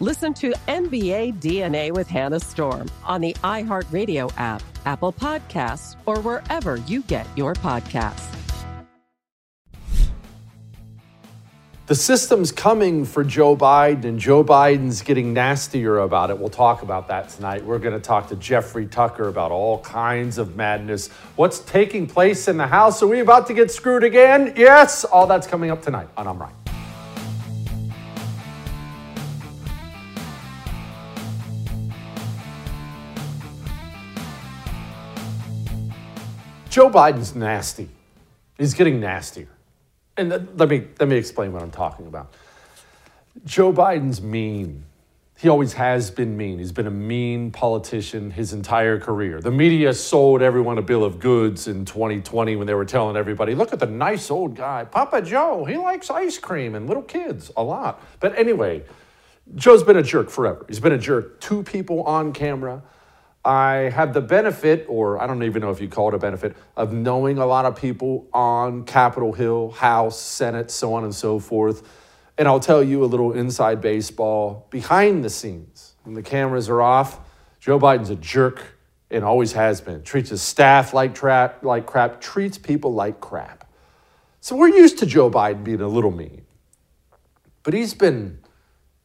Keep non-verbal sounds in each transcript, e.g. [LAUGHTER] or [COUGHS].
Listen to NBA DNA with Hannah Storm on the iHeartRadio app, Apple Podcasts, or wherever you get your podcasts. The system's coming for Joe Biden, and Joe Biden's getting nastier about it. We'll talk about that tonight. We're going to talk to Jeffrey Tucker about all kinds of madness. What's taking place in the House? Are we about to get screwed again? Yes, all that's coming up tonight on I'm Right. Joe Biden's nasty. He's getting nastier. And let me, let me explain what I'm talking about. Joe Biden's mean. He always has been mean. He's been a mean politician his entire career. The media sold everyone a bill of goods in 2020 when they were telling everybody, look at the nice old guy, Papa Joe. He likes ice cream and little kids a lot. But anyway, Joe's been a jerk forever. He's been a jerk to people on camera. I have the benefit, or I don't even know if you call it a benefit, of knowing a lot of people on Capitol Hill, House, Senate, so on and so forth. And I'll tell you a little inside baseball behind the scenes. When the cameras are off, Joe Biden's a jerk and always has been. Treats his staff like, tra- like crap, treats people like crap. So we're used to Joe Biden being a little mean. But he's been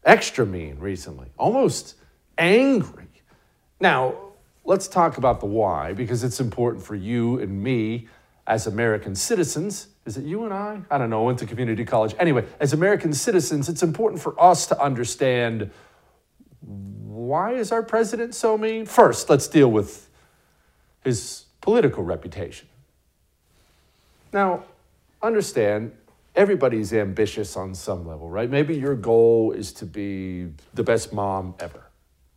extra mean recently, almost angry. Now, let's talk about the why because it's important for you and me as American citizens. Is it you and I? I don't know, went to community college. Anyway, as American citizens, it's important for us to understand why is our president so mean? First, let's deal with his political reputation. Now, understand everybody's ambitious on some level, right? Maybe your goal is to be the best mom ever.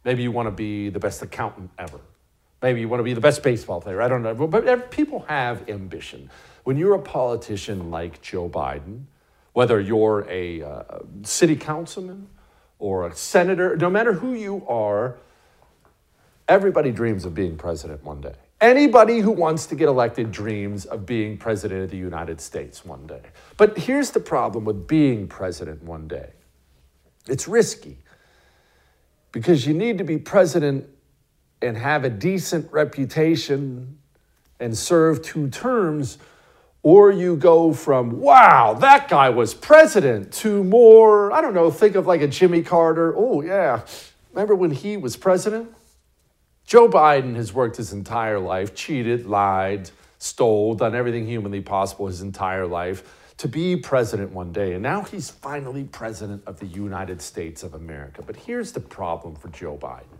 Maybe you want to be the best accountant ever. Maybe you want to be the best baseball player. I don't know. But people have ambition. When you're a politician like Joe Biden, whether you're a uh, city councilman or a senator, no matter who you are, everybody dreams of being president one day. Anybody who wants to get elected dreams of being president of the United States one day. But here's the problem with being president one day it's risky because you need to be president and have a decent reputation and serve two terms, or you go from, wow, that guy was president, to more, I don't know, think of like a Jimmy Carter. Oh, yeah. Remember when he was president? Joe Biden has worked his entire life, cheated, lied, stole, done everything humanly possible his entire life to be president one day. And now he's finally president of the United States of America. But here's the problem for Joe Biden.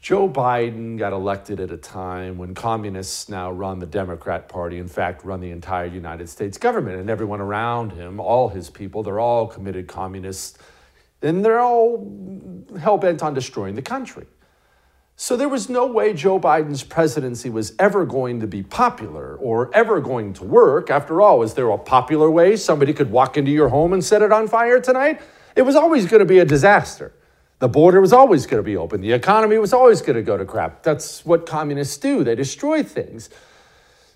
Joe Biden got elected at a time when communists now run the Democrat Party, in fact, run the entire United States government. And everyone around him, all his people, they're all committed communists. And they're all hell bent on destroying the country. So there was no way Joe Biden's presidency was ever going to be popular or ever going to work. After all, is there a popular way somebody could walk into your home and set it on fire tonight? It was always going to be a disaster. The border was always going to be open. The economy was always going to go to crap. That's what communists do, they destroy things.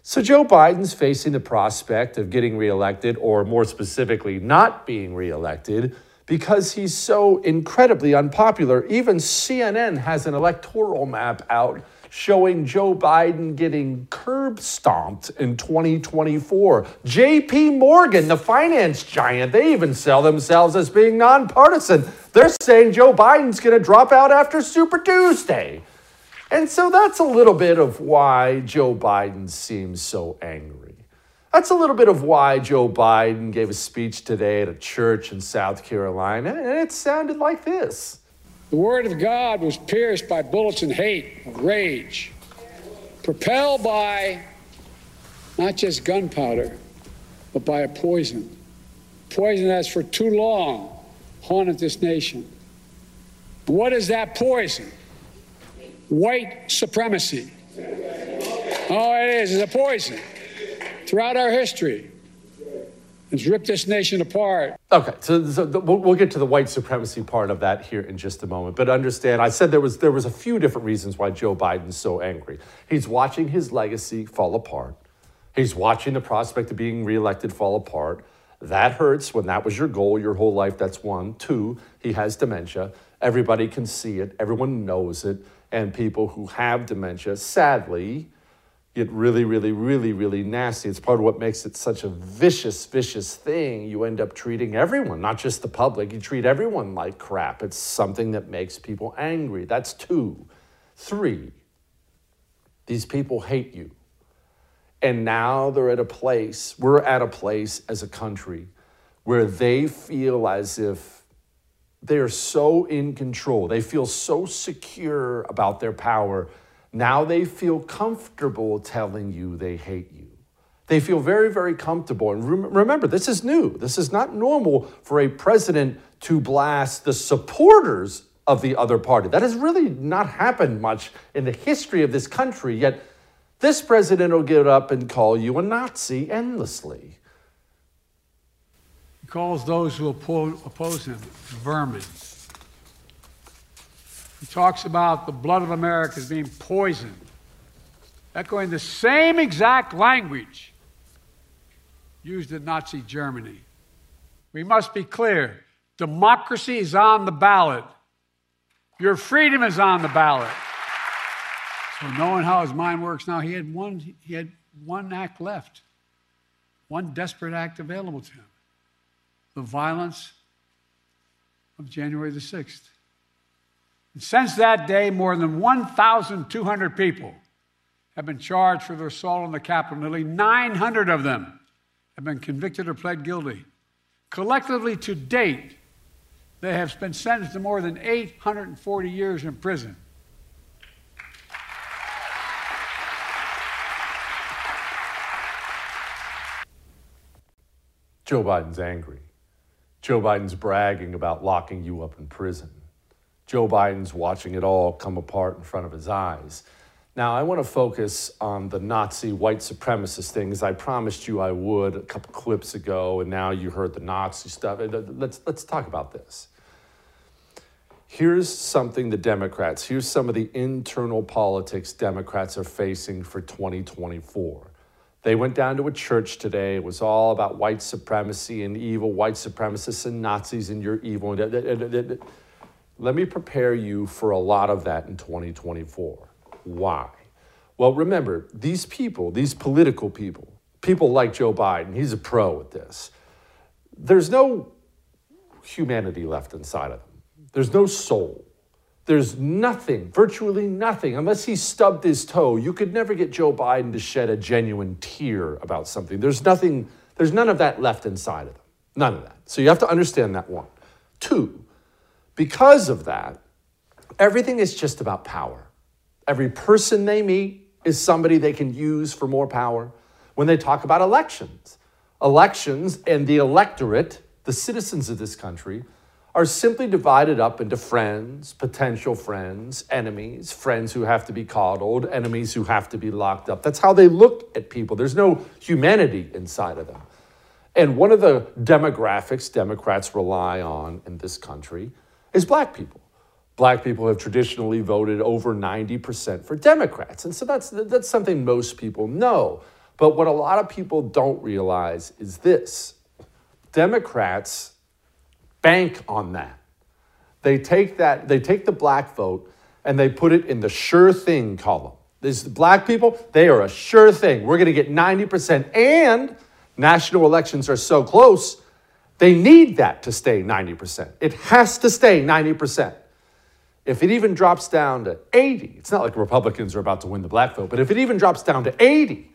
So Joe Biden's facing the prospect of getting reelected, or more specifically, not being reelected because he's so incredibly unpopular. Even CNN has an electoral map out showing Joe Biden getting curb stomped in 2024. JP Morgan, the finance giant, they even sell themselves as being nonpartisan. They're saying Joe Biden's going to drop out after Super Tuesday. And so that's a little bit of why Joe Biden seems so angry. That's a little bit of why Joe Biden gave a speech today at a church in South Carolina, and it sounded like this. The word of God was pierced by bullets and hate, rage, propelled by not just gunpowder, but by a poison. Poison that's for too long haunted this nation. What is that poison? White supremacy. Oh, it is. It's a poison throughout our history. It's ripped this nation apart. Okay, so, so the, we'll, we'll, get to the white supremacy part of that here in just a moment. But understand, I said there was there was a few different reasons why Joe Biden's so angry. He's watching his legacy fall apart. He's watching the prospect of being reelected fall apart. That hurts when that was your goal your whole life. That's one. Two, he has dementia. Everybody can see it. Everyone knows it. And people who have dementia, sadly, get really, really, really, really nasty. It's part of what makes it such a vicious, vicious thing. You end up treating everyone, not just the public, you treat everyone like crap. It's something that makes people angry. That's two. Three, these people hate you. And now they're at a place, we're at a place as a country where they feel as if they're so in control. They feel so secure about their power now they feel comfortable telling you they hate you. They feel very, very comfortable. And remember, this is new. This is not normal for a president to blast the supporters of the other party. That has really not happened much in the history of this country, yet this president will get up and call you a Nazi endlessly. He calls those who oppose him vermin. He talks about the blood of America as being poisoned, echoing the same exact language used in Nazi Germany. We must be clear democracy is on the ballot, your freedom is on the ballot. So, knowing how his mind works now, he had one, he had one act left, one desperate act available to him the violence of January the 6th. Since that day, more than 1,200 people have been charged for their assault on the Capitol. Nearly 900 of them have been convicted or pled guilty. Collectively, to date, they have been sentenced to more than 840 years in prison. Joe Biden's angry. Joe Biden's bragging about locking you up in prison. Joe Biden's watching it all come apart in front of his eyes. Now, I want to focus on the Nazi white supremacist thing, as I promised you I would a couple clips ago, and now you heard the Nazi stuff. Uh, let's, let's talk about this. Here's something the Democrats, here's some of the internal politics Democrats are facing for 2024. They went down to a church today. It was all about white supremacy and evil, white supremacists and Nazis and you're evil. Uh, uh, uh, Let me prepare you for a lot of that in 2024. Why? Well, remember, these people, these political people, people like Joe Biden, he's a pro at this. There's no humanity left inside of them, there's no soul. There's nothing, virtually nothing, unless he stubbed his toe. You could never get Joe Biden to shed a genuine tear about something. There's nothing There's none of that left inside of them. None of that. So you have to understand that one. Two, because of that, everything is just about power. Every person they meet is somebody they can use for more power. When they talk about elections, elections and the electorate, the citizens of this country, are simply divided up into friends, potential friends, enemies, friends who have to be coddled, enemies who have to be locked up. That's how they look at people. There's no humanity inside of them. And one of the demographics Democrats rely on in this country is black people. Black people have traditionally voted over 90% for Democrats. And so that's, that's something most people know. But what a lot of people don't realize is this Democrats bank on that. They take that, they take the black vote and they put it in the sure thing column. These black people, they are a sure thing. We're going to get 90%. And national elections are so close, they need that to stay 90%. It has to stay 90%. If it even drops down to 80, it's not like Republicans are about to win the black vote, but if it even drops down to 80,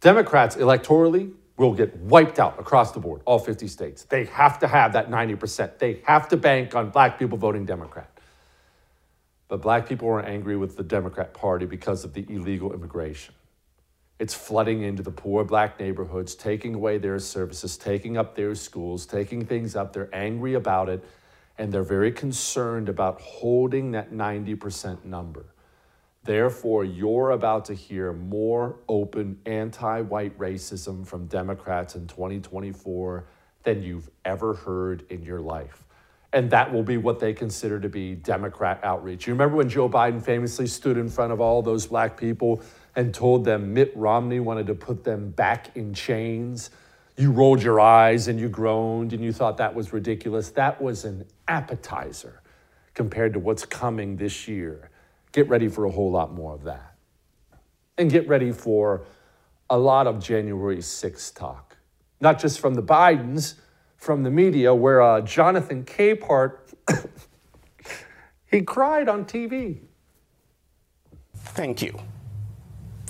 Democrats electorally will get wiped out across the board, all 50 states. They have to have that 90%. They have to bank on black people voting Democrat. But black people are angry with the Democrat Party because of the illegal immigration. It's flooding into the poor black neighborhoods, taking away their services, taking up their schools, taking things up. They're angry about it, and they're very concerned about holding that 90% number. Therefore, you're about to hear more open anti white racism from Democrats in 2024 than you've ever heard in your life. And that will be what they consider to be Democrat outreach. You remember when Joe Biden famously stood in front of all those black people and told them Mitt Romney wanted to put them back in chains? You rolled your eyes and you groaned and you thought that was ridiculous. That was an appetizer compared to what's coming this year get ready for a whole lot more of that. And get ready for a lot of January 6th talk, not just from the Bidens, from the media, where uh, Jonathan Capehart, [COUGHS] he cried on TV. Thank you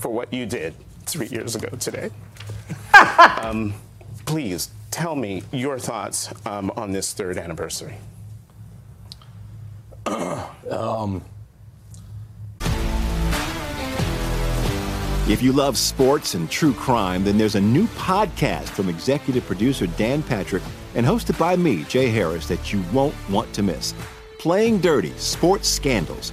for what you did three years ago today. [LAUGHS] um, please tell me your thoughts um, on this third anniversary. [CLEARS THROAT] um, If you love sports and true crime, then there's a new podcast from executive producer Dan Patrick and hosted by me, Jay Harris, that you won't want to miss. Playing Dirty Sports Scandals.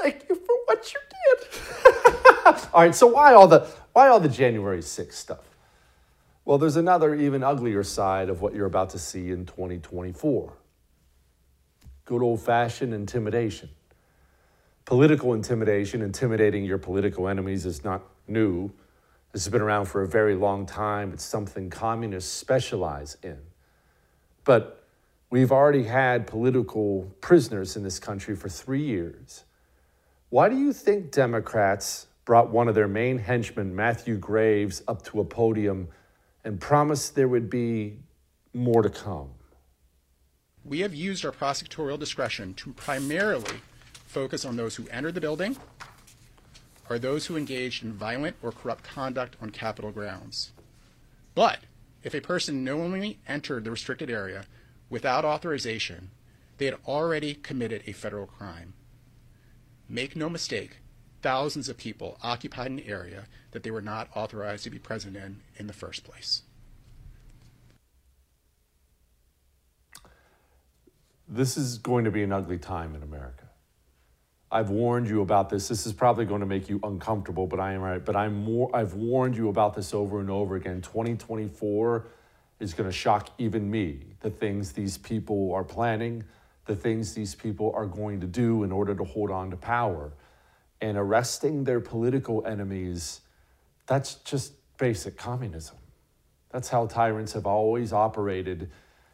Thank you for what you did. [LAUGHS] all right, so why all the why all the January 6th stuff? Well, there's another even uglier side of what you're about to see in 2024. Good old-fashioned intimidation. Political intimidation, intimidating your political enemies is not new. This has been around for a very long time. It's something communists specialize in. But we've already had political prisoners in this country for three years. Why do you think Democrats brought one of their main henchmen, Matthew Graves, up to a podium and promised there would be more to come? We have used our prosecutorial discretion to primarily focus on those who entered the building or those who engaged in violent or corrupt conduct on Capitol grounds. But if a person knowingly entered the restricted area without authorization, they had already committed a federal crime. Make no mistake, thousands of people occupied an area that they were not authorized to be present in in the first place. This is going to be an ugly time in America. I've warned you about this. This is probably going to make you uncomfortable, but I am right. But I'm more I've warned you about this over and over again. 2024 is going to shock even me. The things these people are planning, the things these people are going to do in order to hold on to power. And arresting their political enemies, that's just basic communism. That's how tyrants have always operated.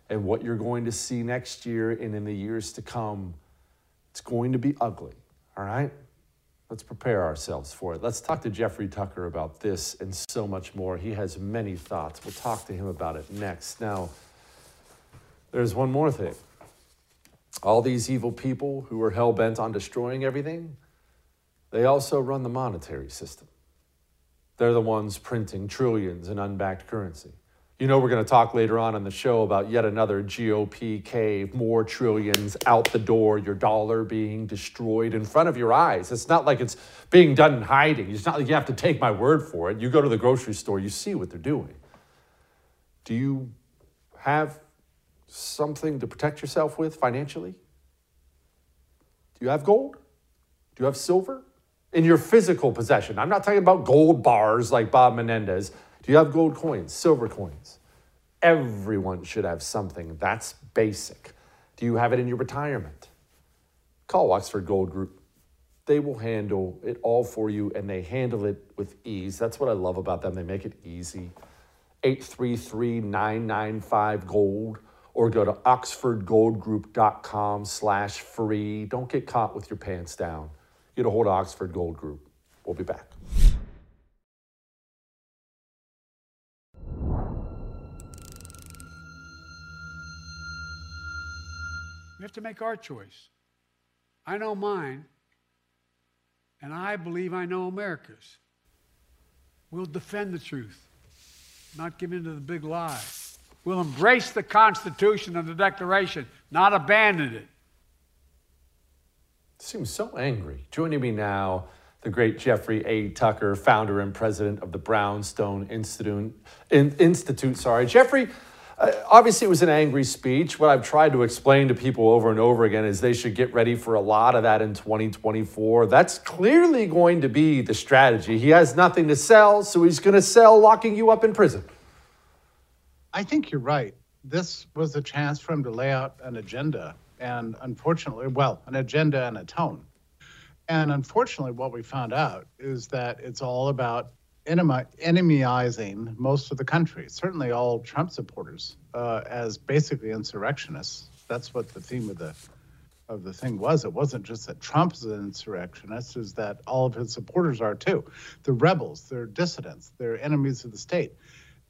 And what you're going to see next year and in the years to come, it's going to be ugly. All right? Let's prepare ourselves for it. Let's talk to Jeffrey Tucker about this and so much more. He has many thoughts. We'll talk to him about it next. Now, there's one more thing. All these evil people who are hell bent on destroying everything, they also run the monetary system. They're the ones printing trillions in unbacked currency. You know, we're going to talk later on in the show about yet another GOP cave, more trillions out the door, your dollar being destroyed in front of your eyes. It's not like it's being done in hiding. It's not like you have to take my word for it. You go to the grocery store, you see what they're doing. Do you have something to protect yourself with financially? Do you have gold? Do you have silver? In your physical possession. I'm not talking about gold bars like Bob Menendez. Do you have gold coins, silver coins? Everyone should have something. That's basic. Do you have it in your retirement? Call Oxford Gold Group. They will handle it all for you and they handle it with ease. That's what I love about them. They make it easy. 833 995 Gold or go to oxfordgoldgroup.com slash free. Don't get caught with your pants down. Get a hold of Oxford Gold Group. We'll be back. We have to make our choice. I know mine, and I believe I know America's. We'll defend the truth, not give in to the big lie. We'll embrace the Constitution and the Declaration, not abandon it. Seems so angry. Joining me now, the great Jeffrey A. Tucker, founder and president of the Brownstone Institute. In, Institute, sorry, Jeffrey. Uh, obviously, it was an angry speech. What I've tried to explain to people over and over again is they should get ready for a lot of that in 2024. That's clearly going to be the strategy. He has nothing to sell, so he's going to sell locking you up in prison. I think you're right. This was a chance for him to lay out an agenda and unfortunately, well, an agenda and a tone. And unfortunately, what we found out is that it's all about enemy, enemyizing most of the country, certainly all Trump supporters, uh, as basically insurrectionists. That's what the theme of the of the thing was. It wasn't just that Trump's an insurrectionist, is that all of his supporters are too. The rebels, they're dissidents, they're enemies of the state.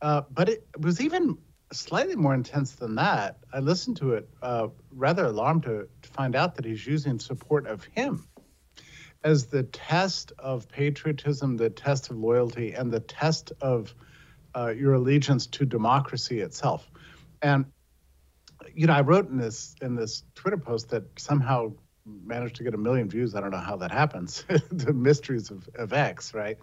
Uh, but it was even slightly more intense than that. I listened to it, uh, rather alarmed to, to find out that he's using support of him as the test of patriotism, the test of loyalty, and the test of uh, your allegiance to democracy itself. And you know, I wrote in this in this Twitter post that somehow managed to get a million views. I don't know how that happens. [LAUGHS] the mysteries of, of X, right?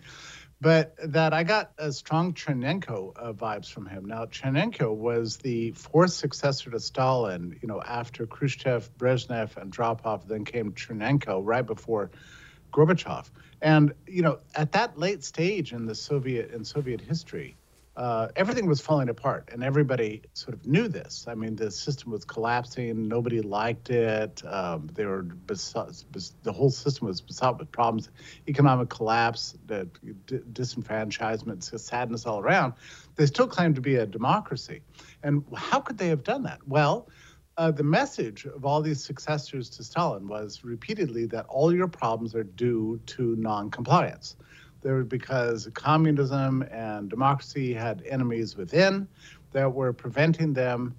But that I got a strong Chernenko uh, vibes from him. Now, Chernenko was the fourth successor to Stalin. You know, after Khrushchev, Brezhnev, and Andropov, then came Chernenko right before Gorbachev. And you know, at that late stage in the Soviet in Soviet history, uh, everything was falling apart, and everybody sort of knew this. I mean, the system was collapsing. Nobody liked it. Um, they were bes- the whole system was besought with problems, economic collapse, the d- disenfranchisement, sadness all around. They still claimed to be a democracy, and how could they have done that? Well. Uh, the message of all these successors to Stalin was repeatedly that all your problems are due to non-compliance. There because communism and democracy had enemies within that were preventing them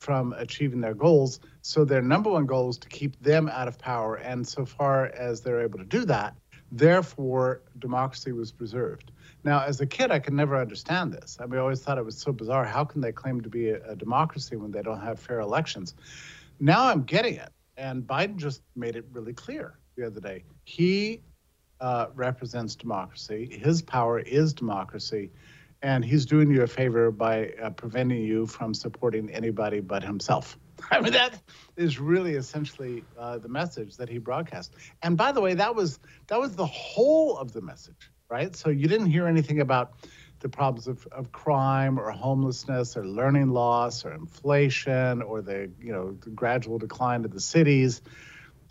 from achieving their goals. So their number one goal is to keep them out of power. And so far as they're able to do that, therefore democracy was preserved. Now, as a kid, I could never understand this. I mean, I always thought it was so bizarre. How can they claim to be a, a democracy when they don't have fair elections? Now I'm getting it. And Biden just made it really clear the other day. He uh, represents democracy. His power is democracy. And he's doing you a favor by uh, preventing you from supporting anybody but himself. [LAUGHS] I mean, that is really essentially uh, the message that he broadcast. And by the way, that was that was the whole of the message, right? So you didn't hear anything about the problems of, of crime or homelessness or learning loss or inflation or the you know the gradual decline of the cities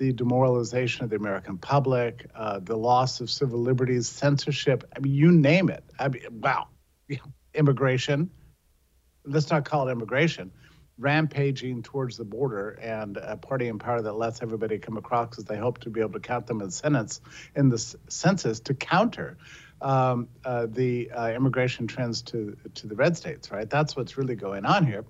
the demoralization of the American public, uh, the loss of civil liberties, censorship. I mean, you name it. I mean, wow. [LAUGHS] Immigration. Let's not call it immigration. Rampaging towards the border and a party in power that lets everybody come across because they hope to be able to count them in the sentence in the census to counter um, uh, the uh, immigration trends to to the red states. Right. That's what's really going on here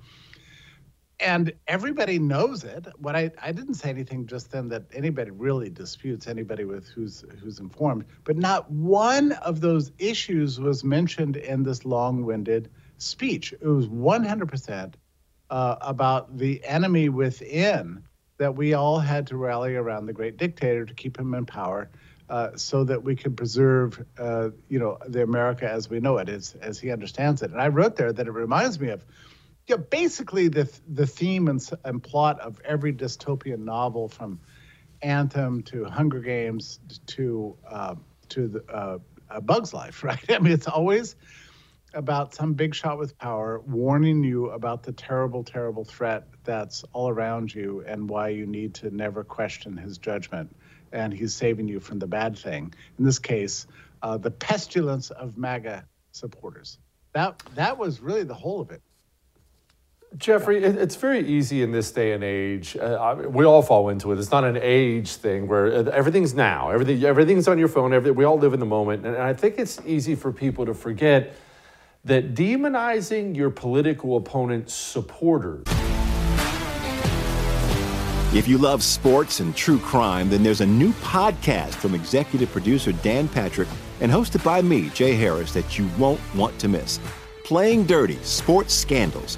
and everybody knows it. What I, I didn't say anything just then that anybody really disputes anybody with who's who's informed, but not one of those issues was mentioned in this long-winded speech. It was 100% uh, about the enemy within that we all had to rally around the great dictator to keep him in power. Uh, so that we could preserve, uh, you know, the America as we know it, as, as he understands it. And I wrote there that it reminds me of yeah, basically the the theme and, and plot of every dystopian novel, from Anthem to Hunger Games to uh, to the, uh, A Bug's Life, [LAUGHS] right? I mean, it's always about some big shot with power warning you about the terrible, terrible threat that's all around you and why you need to never question his judgment. And he's saving you from the bad thing. In this case, uh, the pestilence of MAGA supporters. That that was really the whole of it. Jeffrey, it's very easy in this day and age. Uh, we all fall into it. It's not an age thing where uh, everything's now. Everything, everything's on your phone. Everything, we all live in the moment, and I think it's easy for people to forget that demonizing your political opponent's supporters. If you love sports and true crime, then there's a new podcast from executive producer Dan Patrick and hosted by me, Jay Harris, that you won't want to miss. Playing Dirty: Sports Scandals.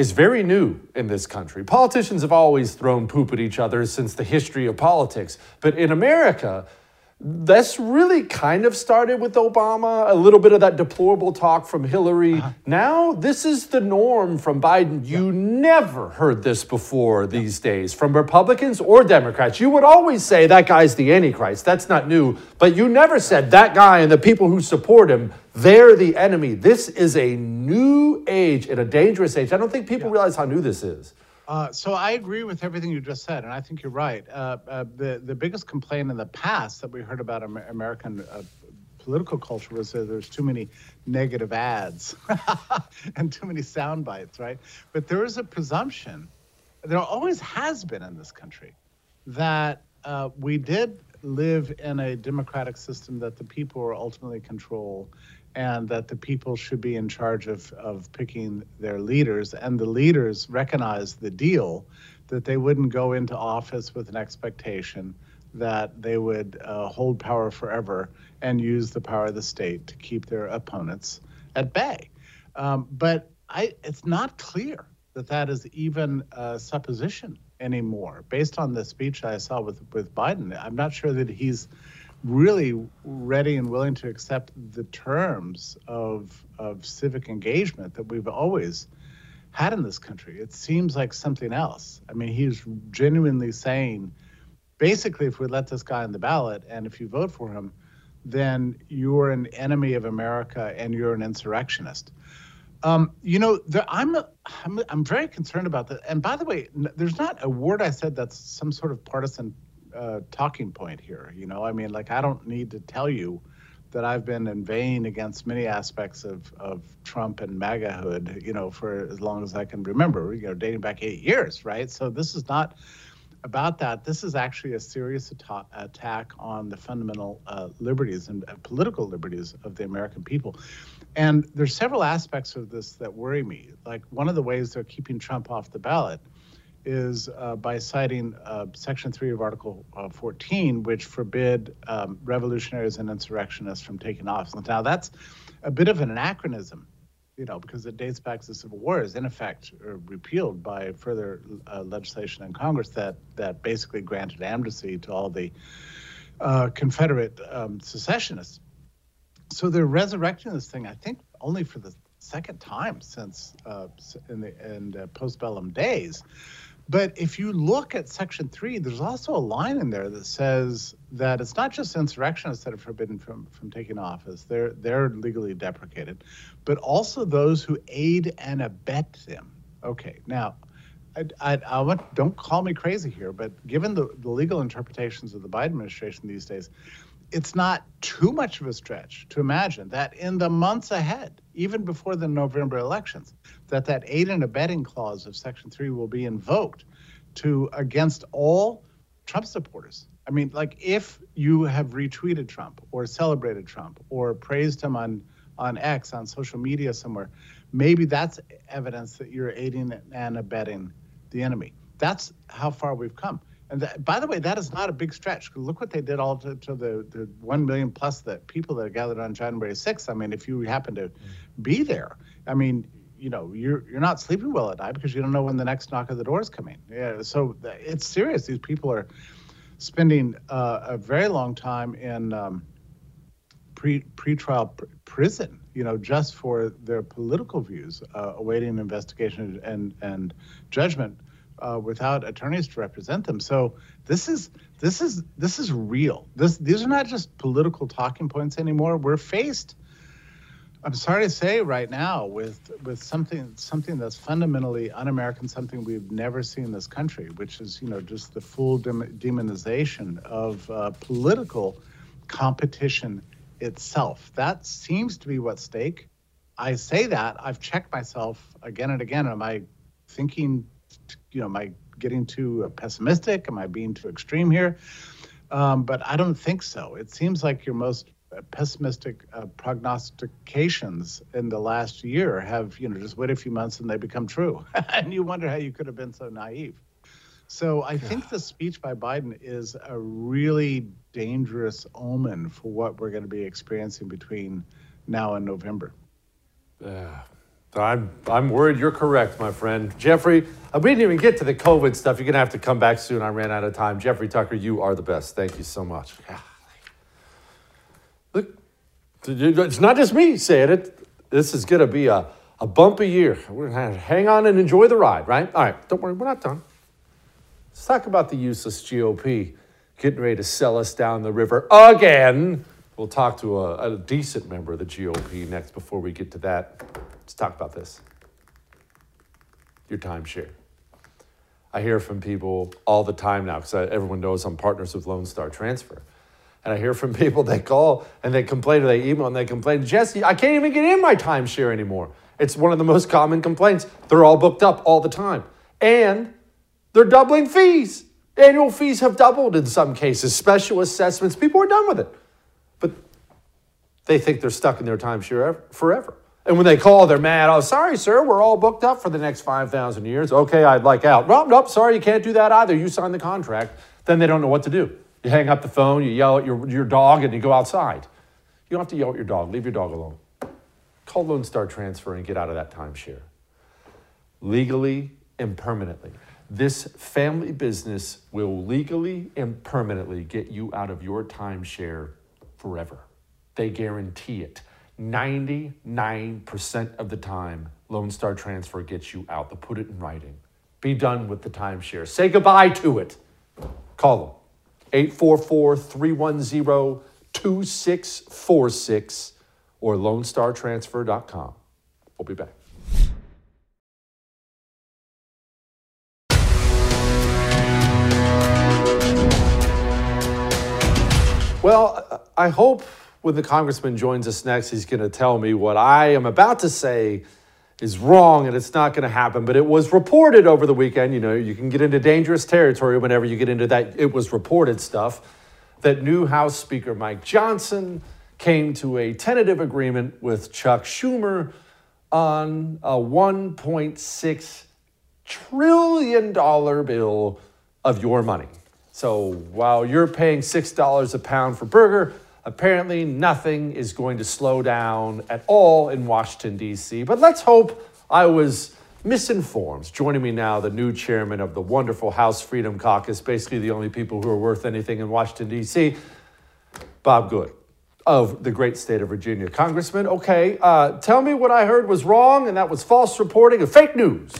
is very new in this country. Politicians have always thrown poop at each other since the history of politics. But in America, this really kind of started with Obama, a little bit of that deplorable talk from Hillary. Uh-huh. Now, this is the norm from Biden. You yeah. never heard this before these days from Republicans or Democrats. You would always say that guy's the Antichrist. That's not new. But you never said that guy and the people who support him, they're the enemy. This is a new age and a dangerous age. I don't think people yeah. realize how new this is. Uh, so I agree with everything you just said, and I think you're right. Uh, uh, the the biggest complaint in the past that we heard about Amer- American uh, political culture was that there's too many negative ads [LAUGHS] and too many sound bites, right? But there is a presumption, there always has been in this country, that uh, we did live in a democratic system that the people ultimately control and that the people should be in charge of, of picking their leaders. And the leaders recognize the deal that they wouldn't go into office with an expectation that they would uh, hold power forever and use the power of the state to keep their opponents at bay. Um, but I, it's not clear that that is even a supposition anymore. Based on the speech I saw with, with Biden, I'm not sure that he's really ready and willing to accept the terms of of civic engagement that we've always had in this country. It seems like something else. I mean, he's genuinely saying basically, if we let this guy on the ballot and if you vote for him, then you're an enemy of America and you're an insurrectionist. Um, you know, I'm, I'm I'm very concerned about that. And by the way, there's not a word I said that's some sort of partisan uh, talking point here. You know, I mean, like I don't need to tell you that I've been inveighing against many aspects of of Trump and MAGAhood. You know, for as long as I can remember. You know, dating back eight years, right? So this is not about that. This is actually a serious atta- attack on the fundamental uh, liberties and uh, political liberties of the American people. And there's several aspects of this that worry me. Like one of the ways they're keeping Trump off the ballot is uh, by citing uh, Section 3 of Article uh, 14, which forbid um, revolutionaries and insurrectionists from taking office. Now, that's a bit of an anachronism, you know, because it dates back to the Civil War, is in effect uh, repealed by further uh, legislation in Congress that, that basically granted amnesty to all the uh, Confederate um, secessionists. So they're resurrecting this thing, I think, only for the second time since in the in postbellum days. But if you look at Section 3, there's also a line in there that says that it's not just insurrectionists that are forbidden from, from taking office, they're, they're legally deprecated, but also those who aid and abet them. Okay, now, I, I, I want, don't call me crazy here, but given the, the legal interpretations of the Biden administration these days, it's not too much of a stretch to imagine that in the months ahead, even before the November elections, that that aid and abetting clause of Section 3 will be invoked to against all Trump supporters. I mean, like if you have retweeted Trump or celebrated Trump or praised him on on X on social media somewhere, maybe that's evidence that you're aiding and abetting the enemy. That's how far we've come. And that, by the way, that is not a big stretch. Look what they did all to, to the, the 1 million plus that people that gathered on January 6th. I mean, if you happen to be there, I mean, you know, you're you're not sleeping well at night because you don't know when the next knock at the door is coming. Yeah, so it's serious. These people are spending uh, a very long time in um, pre pretrial pr- prison, you know, just for their political views, uh, awaiting investigation and and judgment uh, without attorneys to represent them. So this is this is this is real. This these are not just political talking points anymore. We're faced. I'm sorry to say right now with with something something that's fundamentally un-American, something we've never seen in this country, which is you know just the full dem- demonization of uh, political competition itself. That seems to be what's stake. I say that I've checked myself again and again. Am I thinking you know, am I getting too pessimistic? Am I being too extreme here? Um, but I don't think so. It seems like your most pessimistic uh, prognostications in the last year have, you know, just wait a few months and they become true. [LAUGHS] and you wonder how you could have been so naive. So I think the speech by Biden is a really dangerous omen for what we're going to be experiencing between now and November. Yeah. I'm, I'm worried you're correct, my friend. Jeffrey, uh, we didn't even get to the COVID stuff. You're going to have to come back soon. I ran out of time. Jeffrey Tucker, you are the best. Thank you so much. Look, it's not just me saying it. This is going to be a, a bumpy year. We're going to hang on and enjoy the ride, right? All right, don't worry, we're not done. Let's talk about the useless GOP getting ready to sell us down the river again. We'll talk to a, a decent member of the GOP next before we get to that. Talk about this. Your timeshare. I hear from people all the time now because everyone knows I'm partners with Lone Star Transfer. And I hear from [LAUGHS] people they call and they complain or they email and they complain, Jesse, I can't even get in my timeshare anymore. It's one of the most common complaints. They're all booked up all the time. And they're doubling fees. Annual fees have doubled in some cases, special assessments. People are done with it. But they think they're stuck in their timeshare forever. And when they call, they're mad. Oh, sorry, sir, we're all booked up for the next 5,000 years. Okay, I'd like out. Nope, nope, sorry, you can't do that either. You signed the contract. Then they don't know what to do. You hang up the phone, you yell at your, your dog, and you go outside. You don't have to yell at your dog. Leave your dog alone. Call Lone Star Transfer and get out of that timeshare. Legally and permanently. This family business will legally and permanently get you out of your timeshare forever. They guarantee it. 99% of the time, Lone Star Transfer gets you out. They'll put it in writing. Be done with the timeshare. Say goodbye to it. Call them 844 310 2646 or LoneStarTransfer.com. We'll be back. Well, I hope when the congressman joins us next, he's going to tell me what I am about to say is wrong and it's not going to happen. But it was reported over the weekend. You know, you can get into dangerous territory whenever you get into that. It was reported stuff that new House Speaker Mike Johnson came to a tentative agreement with Chuck Schumer on a $1.6 trillion bill of your money. So while you're paying $6 a pound for burger, apparently nothing is going to slow down at all in Washington, D.C. But let's hope I was misinformed. Joining me now, the new chairman of the wonderful House Freedom Caucus, basically the only people who are worth anything in Washington, D.C., Bob Good of the great state of Virginia. Congressman, okay, uh, tell me what I heard was wrong and that was false reporting and fake news.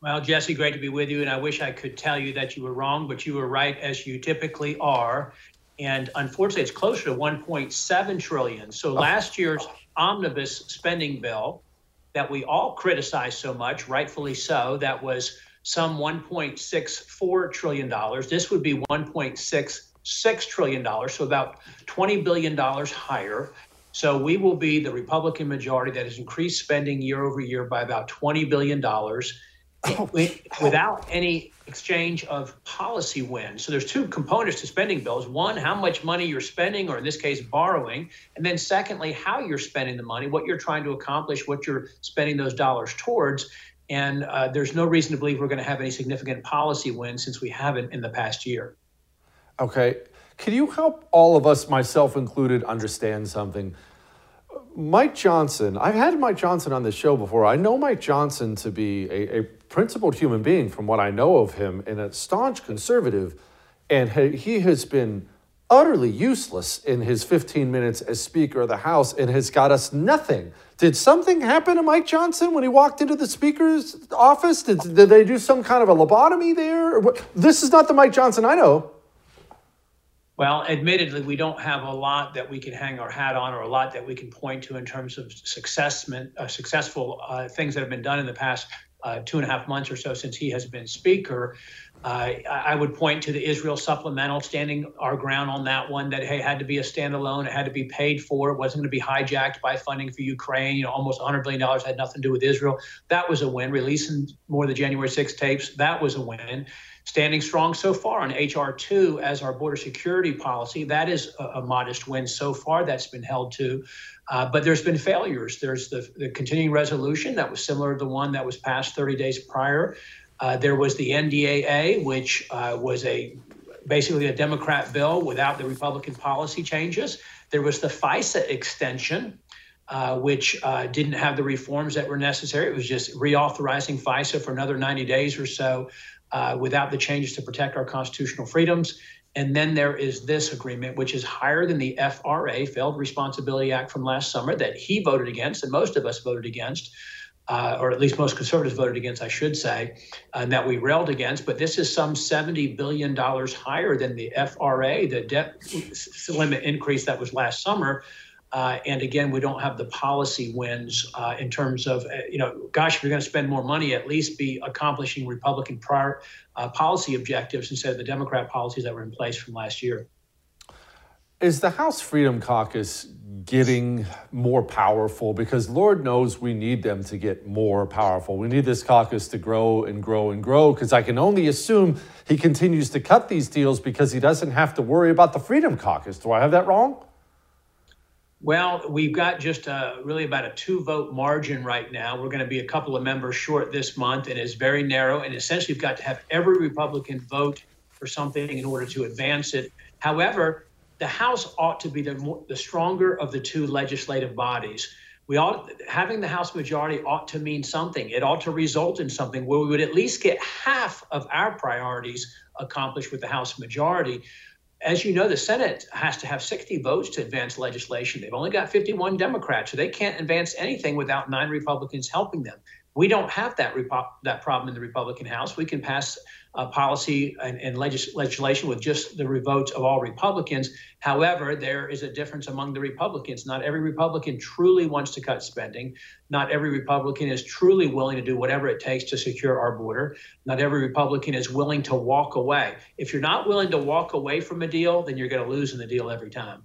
Well, Jesse, great to be with you. And I wish I could tell you that you were wrong, but you were right as you typically are. And unfortunately, it's closer to 1.7 trillion. So oh. last year's omnibus spending bill that we all criticized so much, rightfully so, that was some 1.64 trillion dollars. This would be 1.66 trillion dollars, so about 20 billion dollars higher. So we will be the Republican majority that has increased spending year over year by about 20 billion dollars without any exchange of policy wins. So there's two components to spending bills. One, how much money you're spending, or in this case, borrowing. And then secondly, how you're spending the money, what you're trying to accomplish, what you're spending those dollars towards. And uh, there's no reason to believe we're going to have any significant policy wins since we haven't in the past year. Okay. Can you help all of us, myself included, understand something? Mike Johnson, I've had Mike Johnson on the show before. I know Mike Johnson to be a, a principled human being from what I know of him and a staunch conservative. And he has been utterly useless in his 15 minutes as Speaker of the House and has got us nothing. Did something happen to Mike Johnson when he walked into the Speaker's office? Did, did they do some kind of a lobotomy there? This is not the Mike Johnson I know. Well, admittedly, we don't have a lot that we can hang our hat on or a lot that we can point to in terms of success, uh, successful uh, things that have been done in the past uh, two and a half months or so since he has been speaker. Uh, I would point to the Israel supplemental, standing our ground on that one. That hey, had to be a standalone. It had to be paid for. It wasn't going to be hijacked by funding for Ukraine. You know, almost 100 billion dollars had nothing to do with Israel. That was a win. Releasing more of the January 6 tapes. That was a win. Standing strong so far on HR 2 as our border security policy. That is a, a modest win so far. That's been held to. Uh, but there's been failures. There's the, the, continuing resolution that was similar to the one that was passed 30 days prior. Uh, there was the NDAA, which uh, was a basically a Democrat bill without the Republican policy changes. There was the FISA extension, uh, which uh, didn't have the reforms that were necessary. It was just reauthorizing FISA for another 90 days or so uh, without the changes to protect our constitutional freedoms. And then there is this agreement, which is higher than the FRA, Failed Responsibility Act from last summer, that he voted against and most of us voted against, uh, or at least most conservatives voted against, I should say, and that we railed against. But this is some $70 billion higher than the FRA, the debt limit increase that was last summer. Uh, and again, we don't have the policy wins uh, in terms of, uh, you know, gosh, if you're going to spend more money, at least be accomplishing Republican prior uh, policy objectives instead of the Democrat policies that were in place from last year. Is the House Freedom Caucus getting more powerful? Because Lord knows we need them to get more powerful. We need this caucus to grow and grow and grow because I can only assume he continues to cut these deals because he doesn't have to worry about the Freedom Caucus. Do I have that wrong? Well, we've got just a, really about a two vote margin right now. We're going to be a couple of members short this month, and it's very narrow. And essentially, you've got to have every Republican vote for something in order to advance it. However, the House ought to be the, more, the stronger of the two legislative bodies. We ought having the House majority ought to mean something. It ought to result in something where we would at least get half of our priorities accomplished with the House majority as you know, the Senate has to have 60 votes to advance legislation. They've only got 51 Democrats, so they can't advance anything without nine Republicans helping them. We don't have that repo- that problem in the Republican House. We can pass uh, policy and, and legis- legislation with just the votes of all Republicans. However, there is a difference among the Republicans. Not every Republican truly wants to cut spending. Not every Republican is truly willing to do whatever it takes to secure our border. Not every Republican is willing to walk away. If you're not willing to walk away from a deal, then you're going to lose in the deal every time.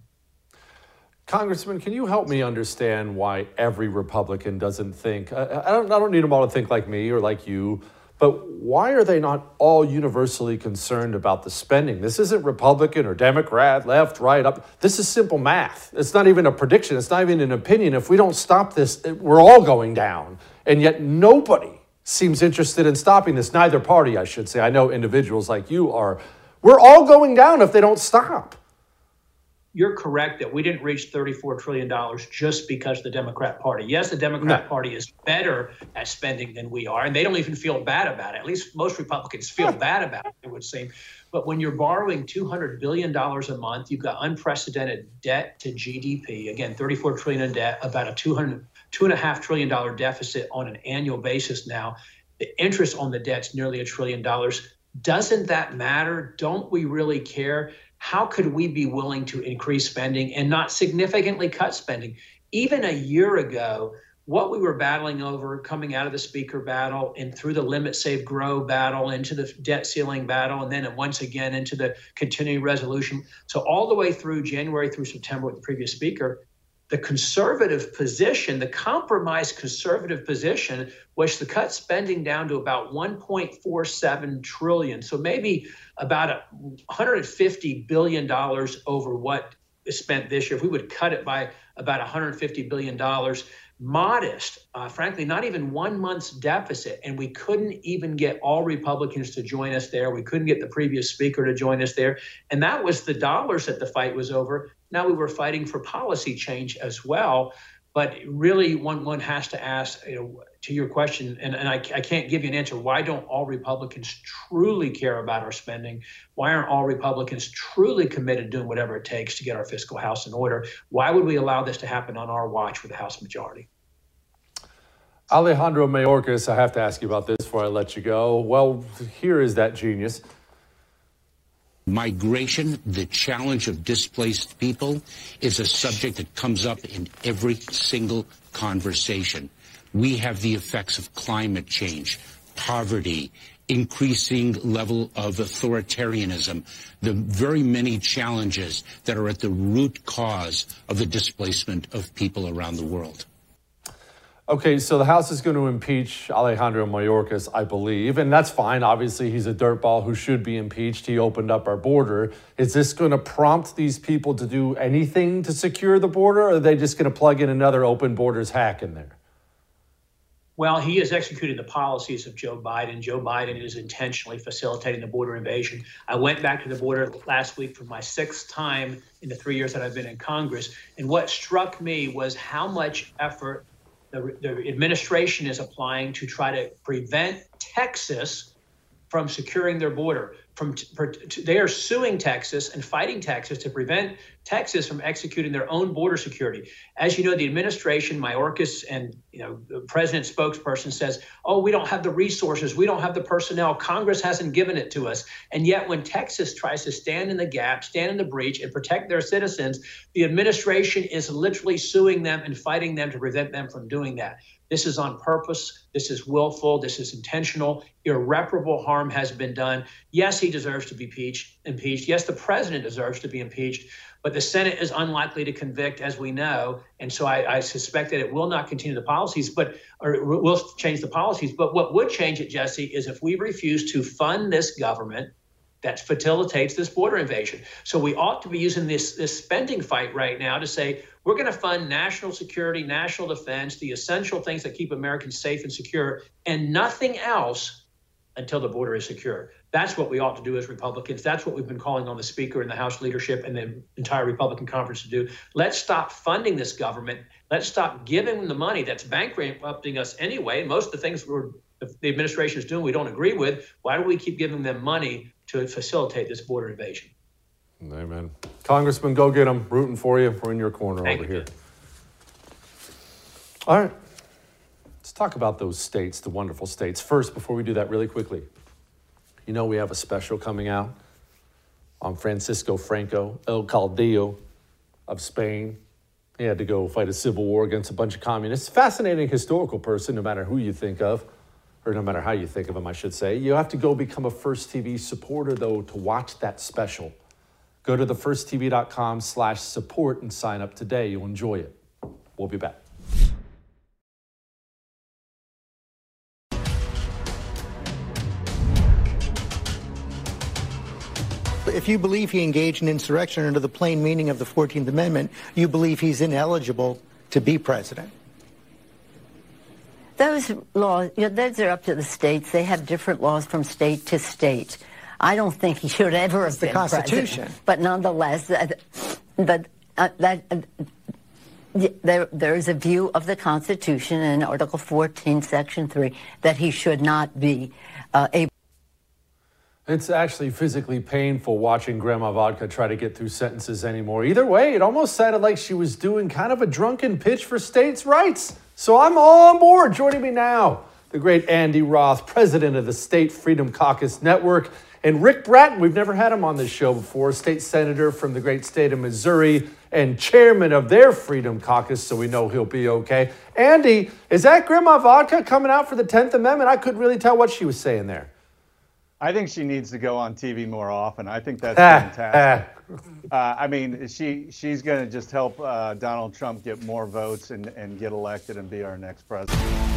Congressman, can you help me understand why every Republican doesn't think? I, I, don't, I don't need them all to think like me or like you, but why are they not all universally concerned about the spending? This isn't Republican or Democrat, left, right, up. This is simple math. It's not even a prediction, it's not even an opinion. If we don't stop this, we're all going down. And yet nobody seems interested in stopping this. Neither party, I should say. I know individuals like you are. We're all going down if they don't stop you're correct that we didn't reach $34 trillion just because the Democrat Party. Yes, the Democrat no. Party is better at spending than we are, and they don't even feel bad about it. At least most Republicans feel bad about it, it would seem. But when you're borrowing $200 billion a month, you've got unprecedented debt to GDP. Again, 34 trillion in debt, about a $200, $2.5 trillion deficit on an annual basis now. The interest on the debt's nearly a trillion dollars. Doesn't that matter? Don't we really care? How could we be willing to increase spending and not significantly cut spending? Even a year ago, what we were battling over coming out of the speaker battle and through the limit save grow battle into the debt ceiling battle and then once again into the continuing resolution so all the way through january through september with the previous speaker the conservative position, the compromise conservative position, was to cut spending down to about 1.47 trillion. So maybe about 150 billion dollars over what is spent this year. If we would cut it by about 150 billion dollars, modest, uh, frankly, not even one month's deficit, and we couldn't even get all Republicans to join us there. We couldn't get the previous speaker to join us there, and that was the dollars that the fight was over. Now we were fighting for policy change as well. But really, one one has to ask, you know, to your question, and, and I, I can't give you an answer. Why don't all Republicans truly care about our spending? Why aren't all Republicans truly committed to doing whatever it takes to get our fiscal house in order? Why would we allow this to happen on our watch with the House majority? Alejandro Mayorkas, I have to ask you about this before I let you go. Well, here is that genius. Migration, the challenge of displaced people, is a subject that comes up in every single conversation. We have the effects of climate change, poverty, increasing level of authoritarianism, the very many challenges that are at the root cause of the displacement of people around the world. Okay, so the House is going to impeach Alejandro Mayorkas, I believe, and that's fine. Obviously, he's a dirtball who should be impeached. He opened up our border. Is this going to prompt these people to do anything to secure the border, or are they just going to plug in another open borders hack in there? Well, he is executing the policies of Joe Biden. Joe Biden is intentionally facilitating the border invasion. I went back to the border last week for my sixth time in the three years that I've been in Congress. And what struck me was how much effort the, the administration is applying to try to prevent Texas from securing their border. From they are suing Texas and fighting Texas to prevent Texas from executing their own border security. As you know, the administration, Mayorkas, and you know the president's spokesperson says, "Oh, we don't have the resources, we don't have the personnel. Congress hasn't given it to us." And yet, when Texas tries to stand in the gap, stand in the breach, and protect their citizens, the administration is literally suing them and fighting them to prevent them from doing that. This is on purpose. This is willful. This is intentional. Irreparable harm has been done. Yes, he deserves to be impeached. Impeached. Yes, the president deserves to be impeached. But the Senate is unlikely to convict, as we know, and so I, I suspect that it will not continue the policies, but or will change the policies. But what would change it, Jesse, is if we refuse to fund this government that facilitates this border invasion. So we ought to be using this this spending fight right now to say we're going to fund national security, national defense, the essential things that keep Americans safe and secure, and nothing else until the border is secure. That's what we ought to do as Republicans. That's what we've been calling on the Speaker and the House leadership and the entire Republican conference to do. Let's stop funding this government. Let's stop giving them the money that's bankrupting us anyway. Most of the things the administration is doing we don't agree with. Why do we keep giving them money to facilitate this border invasion? Amen. Congressman, go get them. Rooting for you. We're in your corner Thank over you. here. All right. Let's talk about those states, the wonderful states. First, before we do that, really quickly, you know, we have a special coming out on Francisco Franco, El Caudillo of Spain. He had to go fight a civil war against a bunch of communists. Fascinating historical person, no matter who you think of, or no matter how you think of him, I should say. You have to go become a First TV supporter, though, to watch that special. Go to thefirsttv.com slash support and sign up today. You'll enjoy it. We'll be back. If you believe he engaged in insurrection under the plain meaning of the 14th Amendment, you believe he's ineligible to be president. Those laws, you know, those are up to the states. They have different laws from state to state. I don't think [LAUGHS] he should ever have it's the been Constitution. president. But nonetheless, uh, but uh, that uh, there there is a view of the Constitution in Article 14, Section 3, that he should not be uh, able. It's actually physically painful watching Grandma Vodka try to get through sentences anymore. Either way, it almost sounded like she was doing kind of a drunken pitch for states' rights. So I'm all on board. Joining me now, the great Andy Roth, president of the State Freedom Caucus Network, and Rick Brattin. We've never had him on this show before, state senator from the great state of Missouri and chairman of their Freedom Caucus, so we know he'll be okay. Andy, is that Grandma Vodka coming out for the 10th Amendment? I couldn't really tell what she was saying there. I think she needs to go on TV more often. I think that's [LAUGHS] fantastic. uh, I mean, she she's going to just help uh, Donald Trump get more votes and, and get elected and be our next president.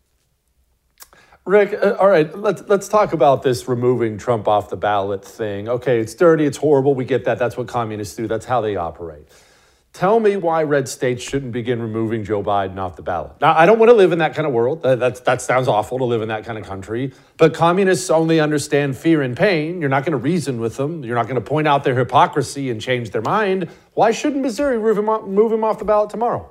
Rick, uh, all right, let's let's talk about this removing Trump off the ballot thing. Okay, it's dirty, it's horrible. We get that. That's what communists do. That's how they operate. Tell me why red states shouldn't begin removing Joe Biden off the ballot. Now, I don't want to live in that kind of world. That, that, that sounds awful to live in that kind of country. But communists only understand fear and pain. You're not going to reason with them. You're not going to point out their hypocrisy and change their mind. Why shouldn't Missouri move him, off, move him off the ballot tomorrow?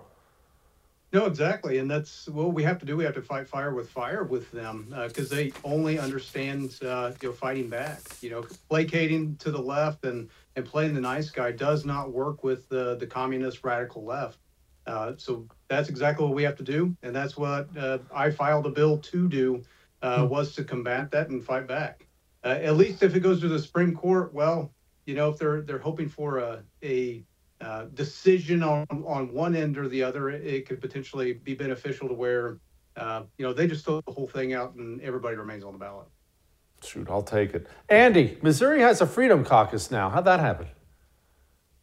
No, exactly, and that's what we have to do. We have to fight fire with fire with them because uh, they only understand, uh, you know, fighting back. You know, placating to the left and and playing the nice guy does not work with the the communist radical left. Uh, so that's exactly what we have to do, and that's what uh, I filed a bill to do uh, hmm. was to combat that and fight back. Uh, at least if it goes to the Supreme Court, well, you know, if they're they're hoping for a a uh, decision on on one end or the other, it, it could potentially be beneficial to where uh, you know they just throw the whole thing out and everybody remains on the ballot. Shoot, I'll take it. Andy, Missouri has a Freedom Caucus now. How'd that happen?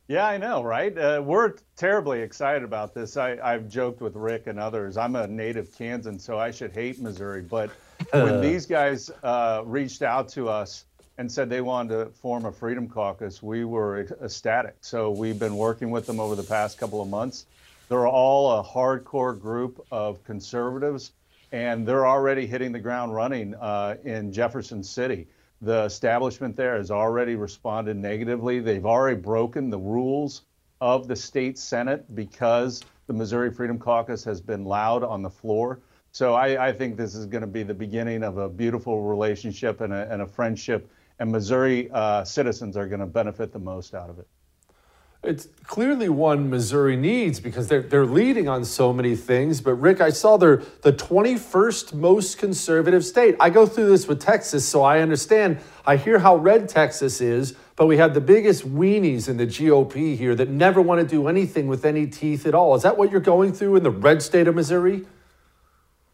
Yeah, I know, right? Uh, we're terribly excited about this. I, I've joked with Rick and others. I'm a native Kansan, so I should hate Missouri. But when [LAUGHS] these guys uh, reached out to us and said they wanted to form a Freedom Caucus, we were ecstatic. So we've been working with them over the past couple of months. They're all a hardcore group of conservatives, and they're already hitting the ground running uh, in Jefferson City. The establishment there has already responded negatively. They've already broken the rules of the state Senate because the Missouri Freedom Caucus has been loud on the floor. So I, I think this is going to be the beginning of a beautiful relationship and a, and a friendship and Missouri uh, citizens are going to benefit the most out of it. It's clearly one Missouri needs because they're, they're leading on so many things. But Rick, I saw they're the 21st most conservative state. I go through this with Texas, so I understand. I hear how red Texas is, but we have the biggest weenies in the GOP here that never want to do anything with any teeth at all. Is that what you're going through in the red state of Missouri?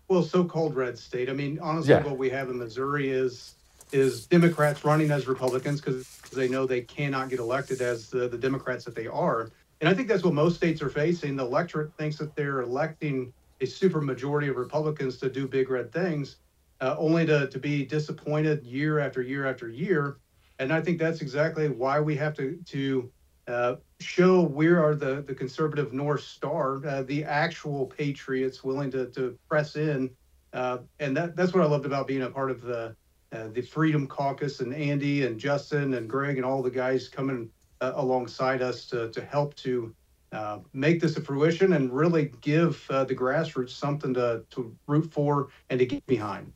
Well, so-called red state. I mean, honestly, yeah. what we have in Missouri is is Democrats running as Republicans because they know they cannot get elected as the, the Democrats that they are. And I think that's what most states are facing. The electorate thinks that they're electing a super majority of Republicans to do big red things, uh, only to, to be disappointed year after year after year. And I think that's exactly why we have to to uh, show we are the the conservative North Star, uh, the actual patriots willing to to press in. Uh, and that that's what I loved about being a part of the uh, the Freedom Caucus and Andy and Justin and Greg and all the guys coming uh, alongside us to, to help to uh, make this a fruition and really give uh, the grassroots something to, to root for and to get behind.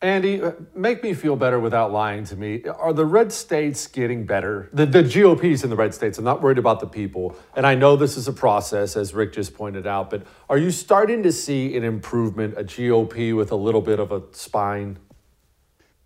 Andy, uh, make me feel better without lying to me. Are the red states getting better? The, the GOP's in the red states. I'm not worried about the people. And I know this is a process, as Rick just pointed out, but are you starting to see an improvement, a GOP with a little bit of a spine?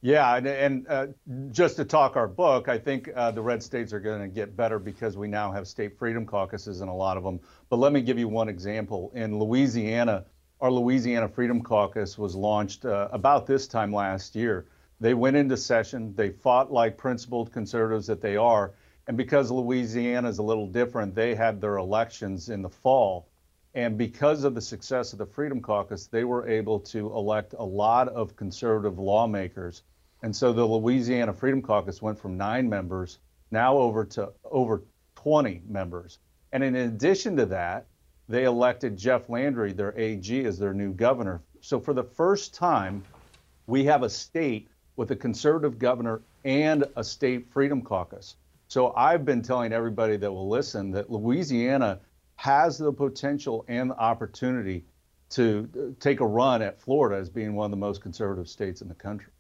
Yeah, and, and uh, just to talk our book, I think uh, the red states are going to get better because we now have state freedom caucuses in a lot of them. But let me give you one example. In Louisiana, our Louisiana Freedom Caucus was launched uh, about this time last year. They went into session, they fought like principled conservatives that they are. And because Louisiana is a little different, they had their elections in the fall. And because of the success of the Freedom Caucus, they were able to elect a lot of conservative lawmakers and so the Louisiana Freedom Caucus went from nine members now over to over 20 members. And in addition to that, they elected Jeff Landry, their AG, as their new governor. So for the first time, we have a state with a conservative governor and a state freedom caucus. So I've been telling everybody that will listen that Louisiana has the potential and the opportunity to uh, take a run at Florida as being one of the most conservative states in the country.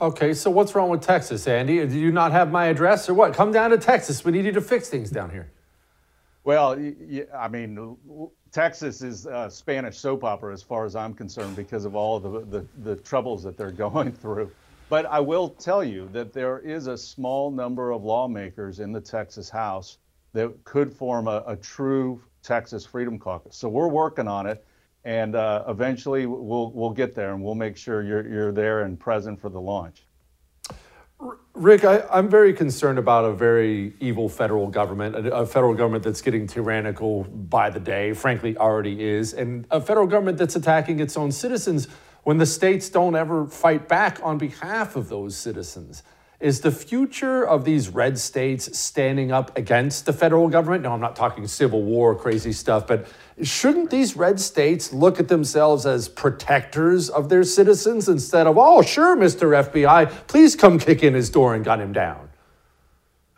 Okay, so what's wrong with Texas, Andy? Do you not have my address or what? Come down to Texas. We need you to fix things down here. Well, I mean, Texas is a Spanish soap opera as far as I'm concerned because of all the, the, the troubles that they're [LAUGHS] going through. But I will tell you that there is a small number of lawmakers in the Texas House that could form a, a true Texas Freedom Caucus. So we're working on it, and uh, eventually we'll we'll get there, and we'll make sure you're you're there and present for the launch. Rick, I, am very concerned about a very evil federal government, a, a, federal government that's getting tyrannical by the day, frankly, already is, and a federal government that's attacking its own citizens when the states don't ever fight back on behalf of those citizens. Is the future of these red states standing up against the federal government? No, I'm not talking Civil War crazy stuff, but shouldn't these red states look at themselves as protectors of their citizens instead of, oh, sure, Mr. FBI, please come kick in his door and gun him down?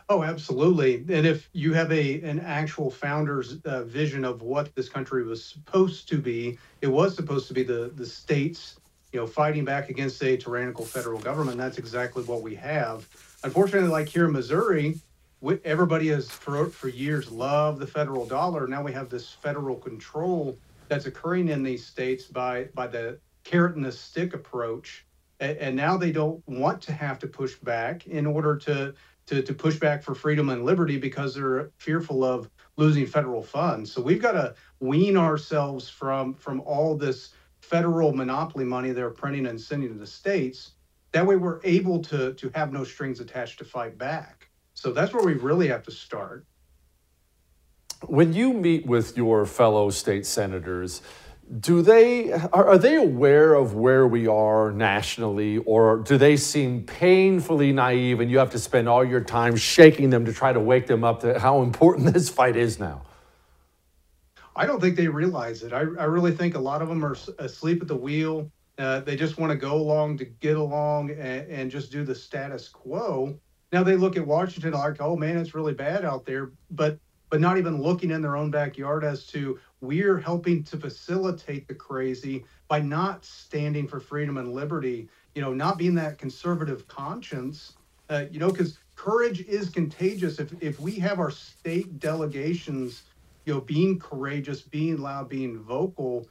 Oh, absolutely. And if you have a an actual founder's uh, vision of what this country was supposed to be, it was supposed to be the the states you know, fighting back against a tyrannical federal government. That's exactly what we have. Unfortunately, like here in Missouri, everybody has for, for years loved the federal dollar. Now we have this federal control that's occurring in these states by by the carrot and the stick approach. And, and now they don't want to have to push back in order to, to to push back for freedom and liberty because they're fearful of losing federal funds. So we've got to wean ourselves from from all this federal monopoly money they're printing and sending to the states. That way, we're able to to have no strings attached to fight back. So that's where we really have to start. When you meet with your fellow state senators, do they are, are, they aware of where we are nationally or do they seem painfully naive and you have to spend all your time shaking them to try to wake them up to how important [LAUGHS] this fight is now I don't think they realize it. I, I really think a lot of them are asleep at the wheel. Uh, they just want to go along to get along and, and, just do the status quo. Now they look at Washington like, oh man, it's really bad out there, but but not even looking in their own backyard as to we're helping to facilitate the crazy by not standing for freedom and liberty. You know, not being that conservative conscience. Uh, you know, because courage is contagious. If if we have our state delegations you know, being courageous, being loud, being vocal,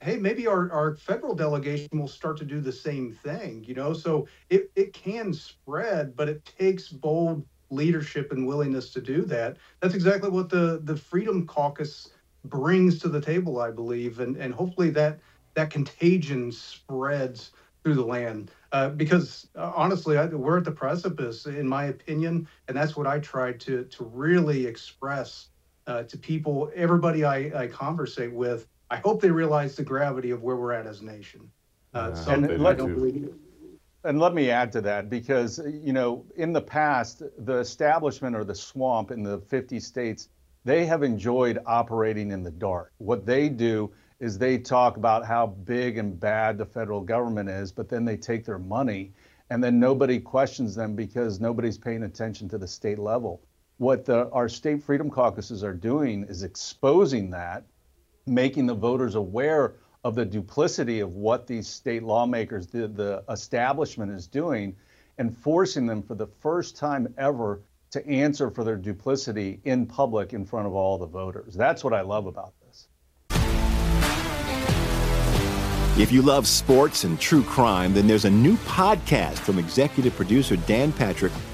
hey, maybe our, our federal delegation will start to do the same thing, you know? So it, it can spread, but it takes bold leadership and willingness to do that. That's exactly what the, the Freedom Caucus brings to the table, I believe. And, and hopefully that, that contagion spreads through the land. Uh, because uh, honestly, I, we're at the precipice, in my opinion, and that's what I tried to to really express uh, to people, everybody I, I conversate with, I hope they realize the gravity of where we're at as a nation. Uh, yeah, and, let, and let me add to that because, you know, in the past, the establishment or the swamp in the 50 states, they have enjoyed operating in the dark. What they do is they talk about how big and bad the federal government is, but then they take their money and then nobody questions them because nobody's paying attention to the state level what the, our state freedom caucuses are doing is exposing that, making the voters aware of the duplicity of what these state lawmakers, the, the establishment is doing, and forcing them for the first time ever to answer for their duplicity in public in front of all the voters. That's what I love about this. If you love sports and true crime, then there's a new podcast from executive producer Dan Patrick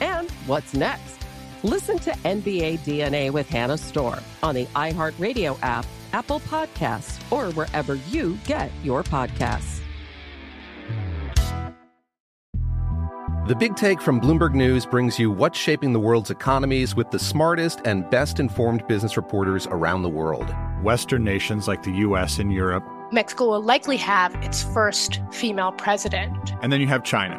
And what's next? Listen to NBA DNA with Hannah Storm on the iHeartRadio app, Apple Podcasts, or wherever you get your podcasts. The Big Take from Bloomberg News brings you what's shaping the world's economies with the smartest and best informed business reporters around the world. Western nations like the U.S. and Europe. Mexico will likely have its first female president. And then you have China.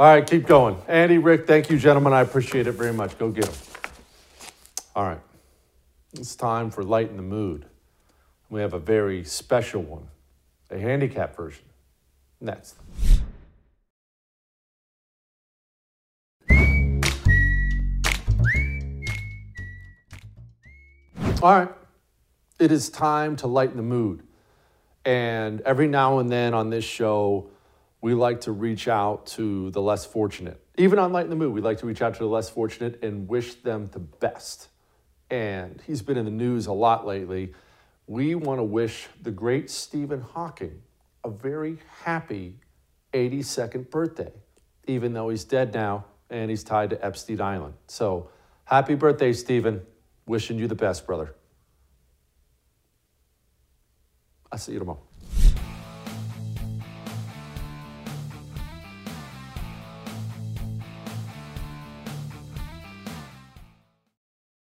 All right, keep going. Andy, Rick, thank you, gentlemen. I appreciate it very much. Go get them. All right. It's time for Lighten the Mood. We have a very special one, a handicap version. Next. All right. It is time to lighten the mood. And every now and then on this show, we like to reach out to the less fortunate. Even on Lighten the Mood, we like to reach out to the less fortunate and wish them the best. And he's been in the news a lot lately. We want to wish the great Stephen Hawking a very happy 82nd birthday, even though he's dead now and he's tied to Epstein Island. So happy birthday, Stephen. Wishing you the best, brother. I'll see you tomorrow.